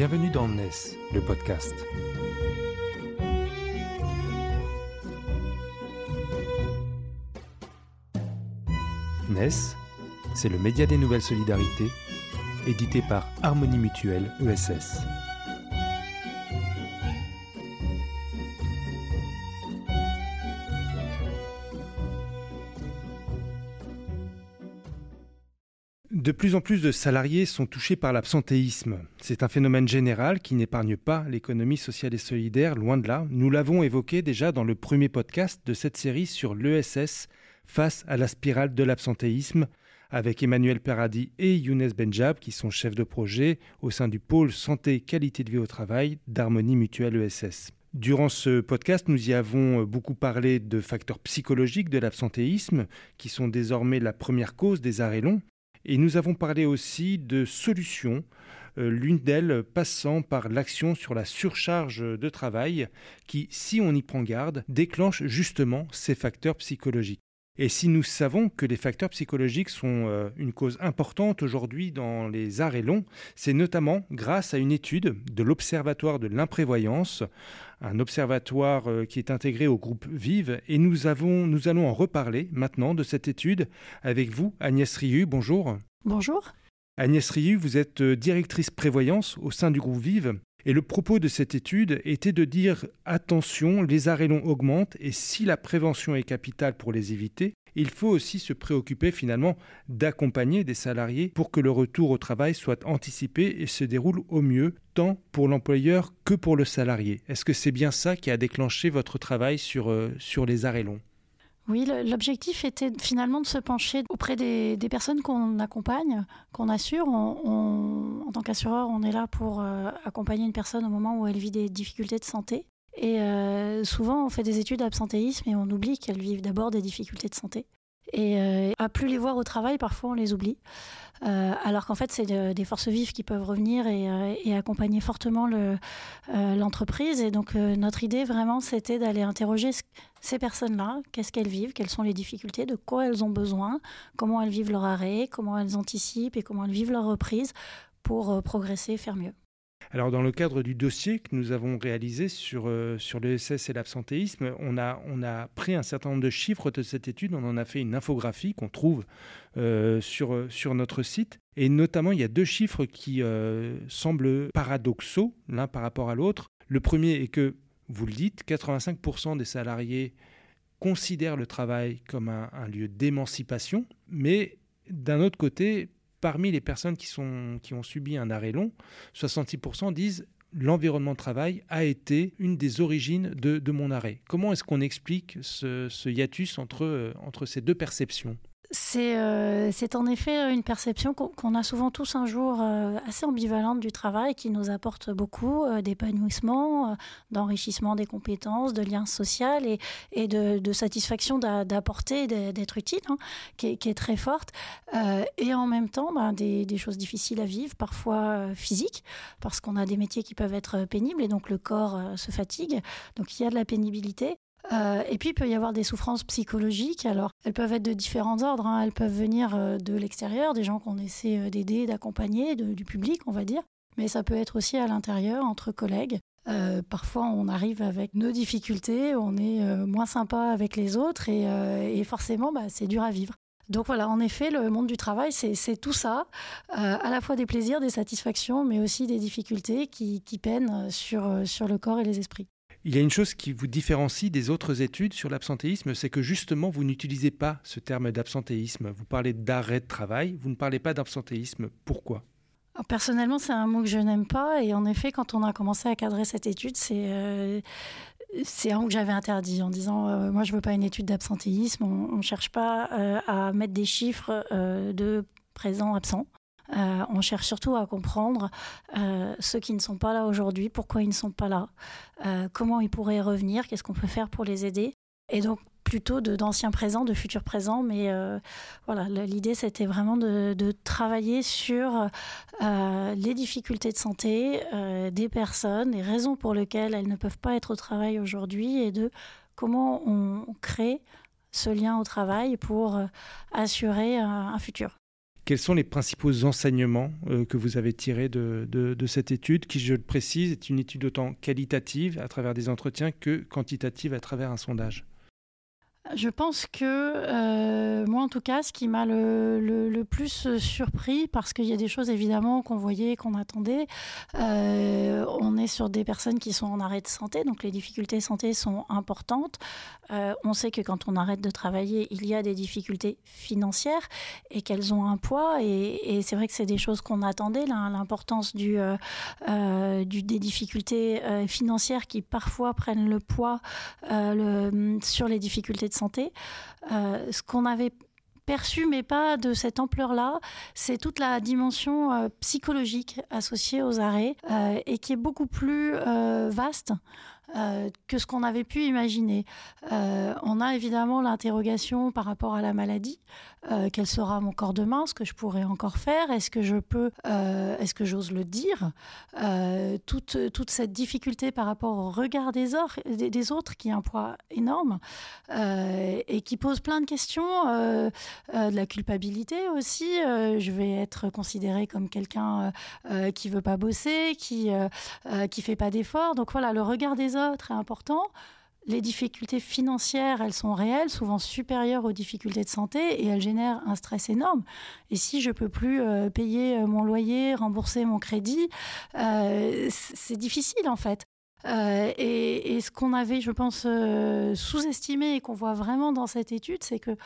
Bienvenue dans NES, le podcast. NES, c'est le média des nouvelles solidarités, édité par Harmonie Mutuelle ESS. De plus en plus de salariés sont touchés par l'absentéisme. C'est un phénomène général qui n'épargne pas l'économie sociale et solidaire, loin de là. Nous l'avons évoqué déjà dans le premier podcast de cette série sur l'ESS face à la spirale de l'absentéisme, avec Emmanuel Peradi et Younes Benjab, qui sont chefs de projet au sein du pôle santé qualité de vie au travail d'Harmonie Mutuelle ESS. Durant ce podcast, nous y avons beaucoup parlé de facteurs psychologiques de l'absentéisme, qui sont désormais la première cause des arrêts longs. Et nous avons parlé aussi de solutions, euh, l'une d'elles passant par l'action sur la surcharge de travail qui, si on y prend garde, déclenche justement ces facteurs psychologiques. Et si nous savons que les facteurs psychologiques sont euh, une cause importante aujourd'hui dans les arrêts longs, c'est notamment grâce à une étude de l'Observatoire de l'imprévoyance, un observatoire euh, qui est intégré au groupe Vive. Et nous, avons, nous allons en reparler maintenant de cette étude avec vous, Agnès Riu. Bonjour. Bonjour. Agnès Riu, vous êtes euh, directrice prévoyance au sein du groupe Vive. Et le propos de cette étude était de dire attention, les arrêts longs augmentent et si la prévention est capitale pour les éviter, il faut aussi se préoccuper finalement d'accompagner des salariés pour que le retour au travail soit anticipé et se déroule au mieux, tant pour l'employeur que pour le salarié. Est-ce que c'est bien ça qui a déclenché votre travail sur, euh, sur les arrêts longs? Oui, l'objectif était finalement de se pencher auprès des, personnes qu'on accompagne, qu'on assure. en tant qu'assureur, on est là pour euh, accompagner une personne au moment où elle vit des difficultés de santé. Et euh, souvent, on fait des études d'absentéisme et on oublie qu'elles vivent d'abord des difficultés de santé. Et euh, à plus les voir au travail, parfois on les oublie. Euh, alors qu'en fait, c'est des forces vives qui peuvent revenir et, euh, accompagner fortement l'entreprise. et donc, notre idée vraiment, c'était d'aller interroger ces personnes-là, qu'est-ce qu'elles vivent, quelles sont les difficultés, de quoi elles ont besoin, comment elles vivent leur arrêt, comment elles anticipent? Et comment elles vivent leur reprise pour progresser et faire mieux? Alors, dans le cadre du dossier que nous avons réalisé sur, euh, sur l'ESS et l'absentéisme, on a, on a pris un certain nombre de chiffres de cette étude, on en a fait une infographie qu'on trouve euh, sur, sur notre site. Et notamment, il y a deux chiffres qui euh, semblent paradoxaux l'un par rapport à l'autre. Le premier est que, vous le dites, 85% des salariés considèrent le travail comme un lieu d'émancipation, mais d'un autre côté, parmi les personnes qui, ont subi un arrêt long, 66% disent l'environnement de travail a été une des origines de, mon arrêt. Comment est-ce qu'on explique ce, hiatus entre, entre ces deux perceptions? Euh, c'est en effet une perception qu'on a souvent tous un jour euh, assez ambivalente du travail qui nous apporte beaucoup euh, d'épanouissement, d'enrichissement des compétences, de liens sociaux et, de, satisfaction d'apporter, d'être utile, hein, qui, est, très forte. et en même temps, ben, des, choses difficiles à vivre, parfois physiques, parce qu'on a des métiers qui peuvent être pénibles et donc le corps se fatigue. Donc il y a de la pénibilité. Euh, et puis, il peut y avoir des souffrances psychologiques. Alors, elles peuvent être de différents ordres. Hein. Elles peuvent venir euh, de l'extérieur, des gens qu'on essaie euh, d'aider, d'accompagner, du public, on va dire. Mais ça peut être aussi à l'intérieur, entre collègues. parfois, on arrive avec nos difficultés, on est moins sympa avec les autres et, forcément, bah, c'est dur à vivre. Donc voilà, en effet, le monde du travail, c'est tout ça, à la fois des plaisirs, des satisfactions, mais aussi des difficultés qui, qui peinent sur, sur le corps et les esprits. Il y a une chose qui vous différencie des autres études sur l'absentéisme, c'est que justement, vous n'utilisez pas ce terme d'absentéisme. Vous parlez d'arrêt de travail, vous ne parlez pas d'absentéisme. Pourquoi? Personnellement, c'est un mot que je n'aime pas. Et en effet, quand on a commencé à cadrer cette étude, c'est euh, un mot que j'avais interdit en disant euh, moi, je veux pas une étude d'absentéisme. On ne cherche pas euh, à mettre des chiffres de présent-absent. Euh, on cherche surtout à comprendre euh, ceux qui ne sont pas là aujourd'hui, pourquoi ils ne sont pas là, euh, comment ils pourraient revenir, qu'est-ce qu'on peut faire pour les aider. Et donc plutôt d'anciens présents, de futurs présents, mais voilà, l'idée c'était vraiment de, travailler sur les difficultés de santé des personnes, les raisons pour lesquelles elles ne peuvent pas être au travail aujourd'hui et de comment on crée ce lien au travail pour assurer un futur. Quels sont les principaux enseignements euh, que vous avez tirés de, de, cette étude, qui, je le précise, est une étude autant qualitative à travers des entretiens que quantitative à travers un sondage? Je pense que euh, moi, en tout cas, ce qui m'a le, plus surpris, parce qu'il y a des choses évidemment qu'on voyait, qu'on attendait, euh, on est sur des personnes qui sont en arrêt de santé, donc les difficultés de santé sont importantes. Euh, on sait que quand on arrête de travailler, il y a des difficultés financières et qu'elles ont un poids. Et, c'est vrai que c'est des choses qu'on attendait, l'importance du, du, des difficultés financières qui parfois prennent le poids sur les difficultés de santé. Euh, ce qu'on avait perçu, mais pas de cette ampleur-là, c'est toute la dimension euh, psychologique associée aux arrêts euh, et qui est beaucoup plus vaste. Que ce qu'on avait pu imaginer. on a évidemment l'interrogation par rapport à la maladie, euh, quel sera mon corps demain, ce que je pourrais encore faire, est-ce que je peux, euh, est-ce que j'ose le dire, euh, toute, toute cette difficulté par rapport au regard des, des, autres qui a un poids énorme et qui pose plein de questions, de la culpabilité aussi. je vais être considérée comme quelqu'un qui veut pas bosser, qui qui fait pas d'efforts. Donc voilà, le regard des autres est important les difficultés financières, elles sont réelles, souvent supérieures aux difficultés de santé, et elles génèrent un stress énorme. Et si je peux plus euh, payer euh, mon loyer, rembourser mon crédit, euh, c'est difficile en fait. et, ce qu'on avait, je pense, sous-estimé et qu'on voit vraiment dans cette étude, c'est que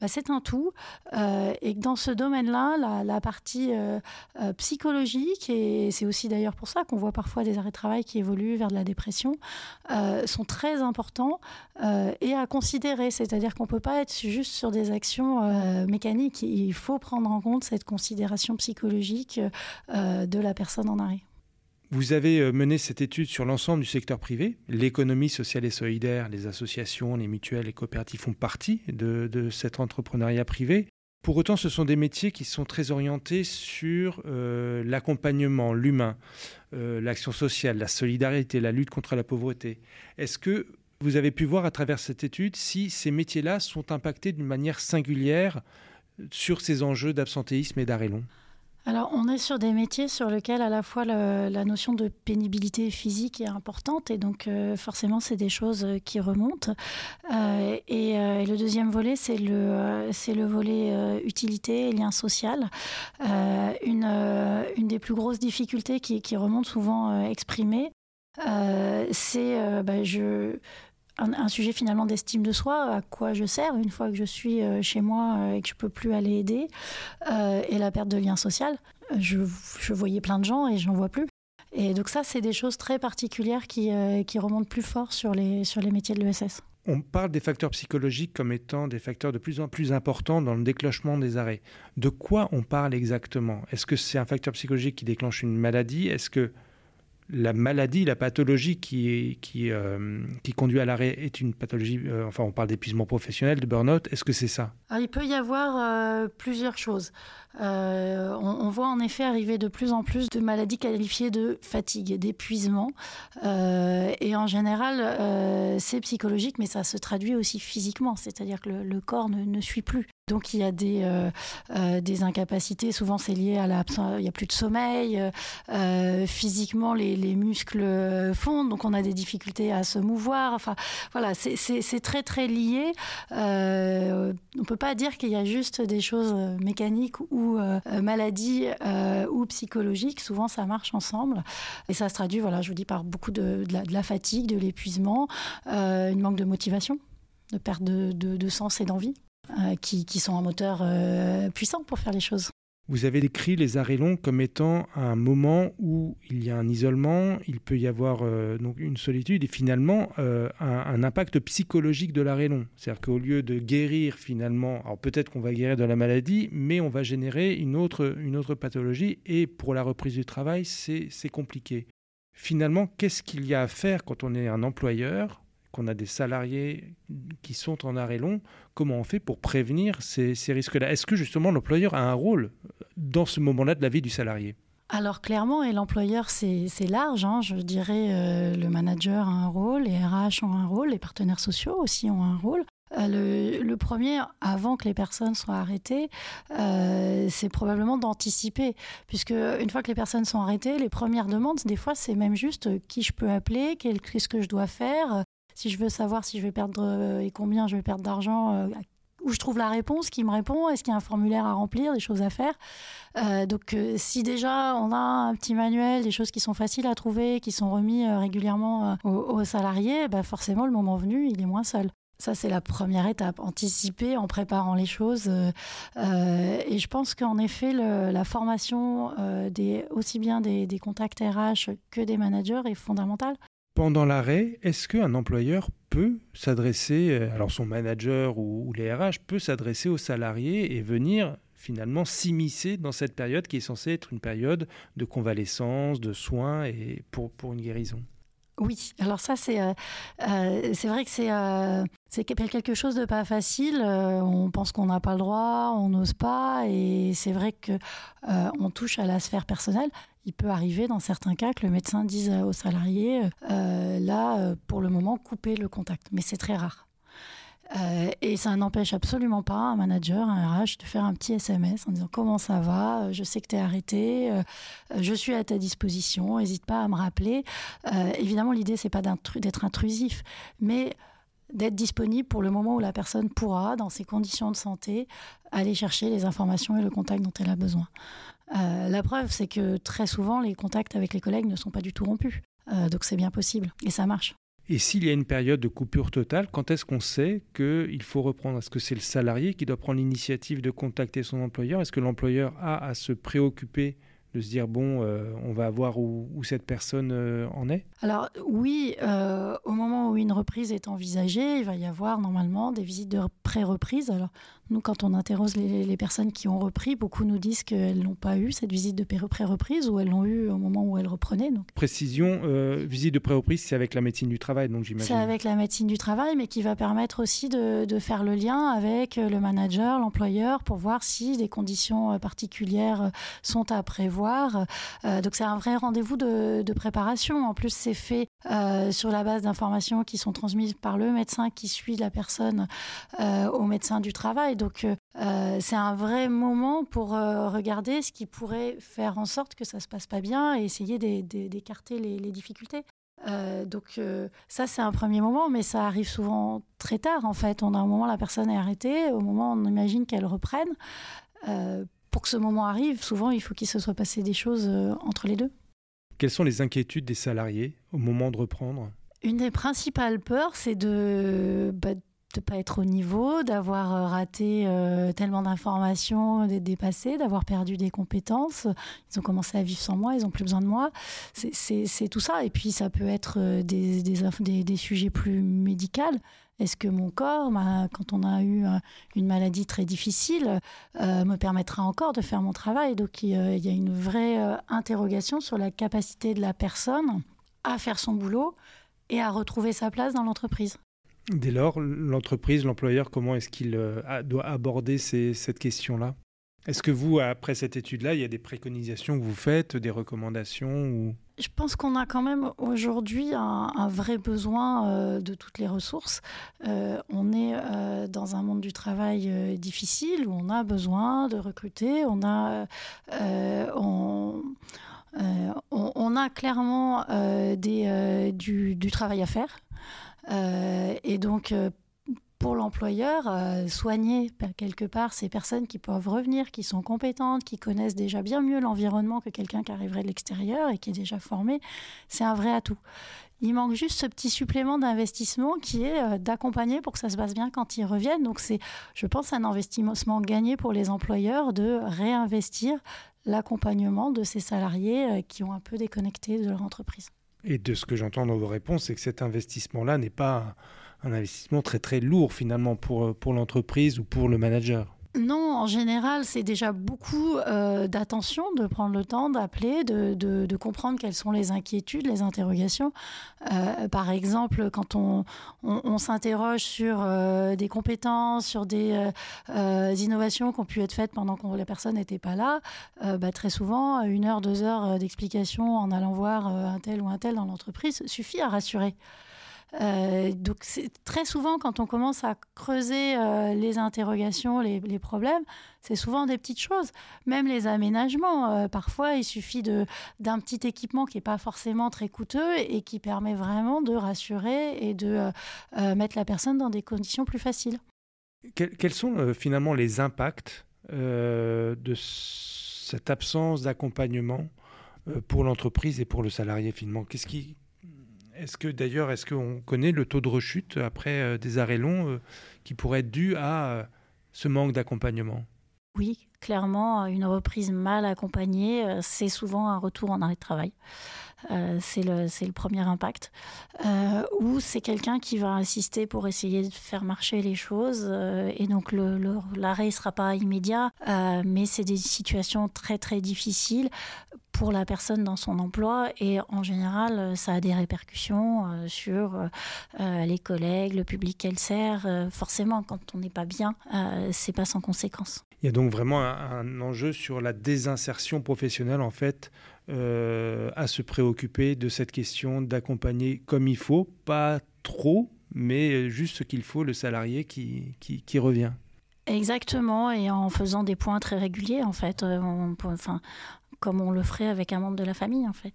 bah, c'est un tout. Euh, et dans ce domaine-là, la, partie euh, euh, psychologique, et c'est aussi d'ailleurs pour ça qu'on voit parfois des arrêts de travail qui évoluent vers de la dépression, sont très importants et à considérer. C'est-à-dire qu'on ne peut pas être juste sur des actions mécaniques. Il faut prendre en compte cette considération psychologique de la personne en arrêt. Vous avez euh, mené cette étude sur l'ensemble du secteur privé. L'économie sociale et solidaire, les associations, les mutuelles, les coopératives font partie de, cet entrepreneuriat privé. Pour autant, ce sont des métiers qui sont très orientés sur euh, l'accompagnement, l'humain, euh, l'action sociale, la solidarité, la lutte contre la pauvreté. Est-ce que vous avez pu voir à travers cette étude si ces métiers-là sont impactés d'une manière singulière sur ces enjeux d'absentéisme et d'arrêt long? Alors, on est sur des métiers sur lesquels à la fois la notion de pénibilité physique est importante et donc euh, forcément c'est des choses euh, qui remontent. Euh, et, le deuxième volet, c'est le, volet utilité et lien social. Une, des plus grosses difficultés qui, qui remonte souvent exprimée, c'est bah, je un, sujet finalement d'estime de soi, à quoi je sers une fois que je suis euh, chez moi euh, et que je peux plus aller aider, euh, et la perte de lien social. Je, voyais plein de gens et j'en vois plus. Et donc ça, c'est des choses très particulières qui, qui remontent plus fort sur les, sur les métiers de l'ESS. On parle des facteurs psychologiques comme étant des facteurs de plus en plus importants dans le déclenchement des arrêts. De quoi on parle exactement? Est-ce que c'est un facteur psychologique qui déclenche une maladie? Est-ce que la maladie, la pathologie euh, qui conduit à l'arrêt est une pathologie, euh, enfin on parle d'épuisement professionnel, de burn-out, est-ce que c'est ça? Il peut y avoir euh, plusieurs choses. On, voit en effet arriver de plus en plus de maladies qualifiées de fatigue, d'épuisement. et en général, c'est psychologique, mais ça se traduit aussi physiquement, c'est-à-dire que le, corps ne, suit plus. Donc il y a des, euh, euh, des incapacités, souvent c'est lié à l'absence, il n'y a plus de sommeil, euh, physiquement les, les, muscles fondent, donc on a des difficultés à se mouvoir. Enfin voilà, c'est très très lié. on ne peut pas dire qu'il y a juste des choses mécaniques ou maladies ou psychologiques. Souvent ça marche ensemble et ça se traduit, voilà, je vous dis, par beaucoup de, la, fatigue, de l'épuisement, une manque de motivation de perte de sens et d'envie. Euh, qui, sont un moteur euh, puissant pour faire les choses. Vous avez décrit les arrêts longs comme étant un moment où il y a un isolement, il peut y avoir euh, donc une solitude et finalement un, impact psychologique de l'arrêt long. C'est-à-dire qu'au lieu de guérir finalement, alors peut-être qu'on va guérir de la maladie, mais on va générer une autre, une autre pathologie et pour la reprise du travail, c'est compliqué. Finalement, qu'est-ce qu'il y a à faire quand on est un employeur qu'on a des salariés qui sont en arrêt long, comment on fait pour prévenir ces, risques-là? Est-ce que justement l'employeur a un rôle dans ce moment-là de la vie du salarié? Alors clairement, et l'employeur c'est large, hein, je dirais euh, le manager a un rôle, les RH ont un rôle, les partenaires sociaux aussi ont un rôle. le, premier, avant que les personnes soient arrêtées, c'est probablement d'anticiper, puisque une fois que les personnes sont arrêtées, les premières demandes, des fois, c'est même juste qui je peux appeler, qu'est-ce que je dois faire, si je veux savoir si je vais perdre et combien je vais perdre d'argent, où je trouve la réponse, qui me répond, est-ce qu'il y a un formulaire à remplir, des choses à faire. Euh, donc euh, si déjà on a un petit manuel, des choses qui sont faciles à trouver, qui sont remis euh, régulièrement aux, salariés, bah forcément le moment venu, il est moins seul. Ça, c'est la première étape, anticiper en préparant les choses. et je pense qu'en effet, la formation des, aussi bien des, des contacts RH que des managers est fondamentale. Pendant l'arrêt, est-ce qu'un employeur peut s'adresser, euh, alors son manager ou, les RH peut s'adresser aux salariés et venir finalement s'immiscer dans cette période qui est censée être une période de convalescence, de soins et pour une guérison? Oui, alors ça c'est euh, euh, vrai que c'est c'est quelque chose de pas facile. on pense qu'on n'a pas le droit, on n'ose pas, et c'est vrai que on touche à la sphère personnelle il peut arriver dans certains cas que le médecin dise aux salariés, euh, là, euh, pour le moment, couper le contact. Mais c'est très rare. Euh, et ça n'empêche absolument pas un manager, un RH, de faire un petit SMS en disant comment ça va, je sais que tu es arrêté, je suis à ta disposition, n'hésite pas à me rappeler. évidemment, l'idée, c'est pas d'être intrusif, mais d'être disponible pour le moment où la personne pourra, dans ses conditions de santé, aller chercher les informations et le contact dont elle a besoin. Euh, la preuve, c'est que très souvent, les contacts avec les collègues ne sont pas du tout rompus. Euh, donc c'est bien possible et ça marche. Et s'il y a une période de coupure totale, quand est-ce qu'on sait qu'il faut reprendre? Est-ce que c'est le salarié qui doit prendre l'initiative de contacter son employeur? Est-ce que l'employeur a à se préoccuper de se dire bon, euh, on va voir où, cette personne euh, en est? Alors oui, euh, au moment où une reprise est envisagée, il va y avoir normalement des visites de pré-reprise. Alors nous, quand on interroge les, personnes qui ont repris, beaucoup nous disent qu'elles n'ont pas eu cette visite de pré-reprise ou elles l'ont eu au moment où elles reprenaient. Donc. Précision, visite de pré-reprise, c'est avec la médecine du travail, donc j'imagine. C'est avec la médecine du travail, mais qui va permettre aussi de, de faire le lien avec le manager, l'employeur, pour voir si des conditions particulières sont à prévoir euh, donc c'est un vrai rendez-vous de, préparation. En plus, c'est fait euh, sur la base d'informations qui sont transmises par le médecin qui suit la personne euh, au médecin du travail. Donc c'est un vrai moment pour regarder ce qui pourrait faire en sorte que ça se passe pas bien et essayer d'écarter les, difficultés. donc ça c'est un premier moment, mais ça arrive souvent très tard en fait. On a un moment la personne est arrêtée, au moment on imagine qu'elle reprenne pour que ce moment arrive, souvent, il faut qu'il se soit passé des choses euh, entre les deux. Quelles sont les inquiétudes des salariés au moment de reprendre? Une des principales peurs, c'est de bah, de pas être au niveau, d'avoir euh, raté euh, tellement d'informations, d'être dépassé, d'avoir perdu des compétences. Ils ont commencé à vivre sans moi, ils ont plus besoin de moi. C'est tout ça. Et puis ça peut être des, sujets plus médicaux. Est-ce que mon corps, quand on a eu euh, une maladie très difficile, euh, me permettra encore de faire mon travail? Donc il y a une vraie euh, interrogation sur la capacité de la personne à faire son boulot et à retrouver sa place dans l'entreprise. Dès lors, l'entreprise, l'employeur, comment est-ce qu'il doit aborder cette question-là? Est-ce que vous, après cette étude-là, il y a des préconisations que vous faites, des recommandations ou... Je pense qu'on a quand même aujourd'hui un, vrai besoin euh, de toutes les ressources. Euh, on est euh, dans un monde du travail difficile où on a besoin de recruter. On a, on, a clairement du, travail à faire. Et donc, pour l'employeur, euh, soigner quelque part ces personnes qui peuvent revenir, qui sont compétentes, qui connaissent déjà bien mieux l'environnement que quelqu'un qui arriverait de l'extérieur et qui est déjà formé, c'est un vrai atout. Il manque juste ce petit supplément d'investissement qui est euh, d'accompagner pour que ça se passe bien quand ils reviennent. Donc c'est, je pense, un investissement gagné pour les employeurs de réinvestir l'accompagnement de ces salariés euh, qui ont un peu déconnecté de leur entreprise. Et de ce que j'entends dans vos réponses, c'est que cet investissement-là n'est pas un investissement très très lourd finalement pour, euh, pour l'entreprise ou pour le manager. Non, en général, c'est déjà beaucoup euh, d'attention, de prendre le temps d'appeler, de, comprendre quelles sont les inquiétudes, les interrogations. Euh, par exemple, quand on, s'interroge sur des compétences, sur des innovations qui ont pu être faites pendant que la personne n'était pas là, bah, très souvent, une heure, deux heures d'explication en allant voir un tel ou un tel dans l'entreprise suffit à rassurer. Donc très souvent, quand on commence à creuser les interrogations, les, problèmes, c'est souvent des petites choses. Même les aménagements, parfois, il suffit d'un petit équipement qui n'est pas forcément très coûteux et qui permet vraiment de rassurer et de mettre la personne dans des conditions plus faciles. Quels sont finalement les impacts de cette absence d'accompagnement euh, pour l'entreprise et pour le salarié finalement? Qu'est-ce qui est-ce que d'ailleurs, est-ce qu'on connaît le taux de rechute après euh, des arrêts longs euh, qui pourrait être dû à ce manque d'accompagnement? Oui, clairement, une reprise mal accompagnée, c'est souvent un retour en arrêt de travail. Euh, c'est le, premier impact. Euh, ou c'est quelqu'un qui va insister pour essayer de faire marcher les choses. Euh, et donc l'arrêt ne sera pas immédiat, mais c'est des situations très très difficiles pour la personne dans son emploi et en général ça a des répercussions sur les collègues, le public qu'elle sert. forcément quand on n'est pas bien, c'est pas sans conséquence. Il y a donc vraiment un, un, enjeu sur la désinsertion professionnelle en fait euh, à se préoccuper de cette question d'accompagner comme il faut, pas trop, mais juste ce qu'il faut, le salarié qui, qui, revient. Exactement, et en faisant des points très réguliers, en fait, euh, enfin, comme on le ferait avec un membre de la famille, en fait.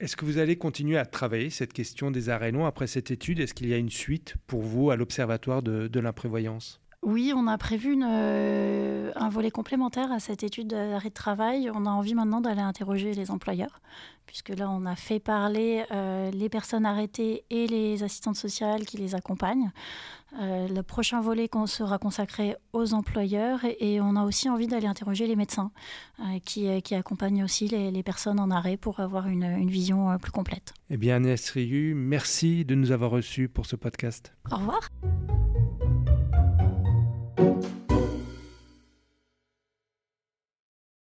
Est-ce que vous allez continuer à travailler cette question des arrêts longs après cette étude? Est-ce qu'il y a une suite pour vous à l'Observatoire de, de l'imprévoyance oui, on a prévu euh, un volet complémentaire à cette étude d'arrêt de travail. On a envie maintenant d'aller interroger les employeurs, puisque là, on a fait parler euh, les personnes arrêtées et les assistantes sociales qui les accompagnent. Euh, le prochain volet sera consacré aux employeurs et, on a aussi envie d'aller interroger les médecins qui, accompagnent aussi les, personnes en arrêt pour avoir une, vision plus complète. Eh bien, Agnès Riu, merci de nous avoir reçus pour ce podcast. Au revoir.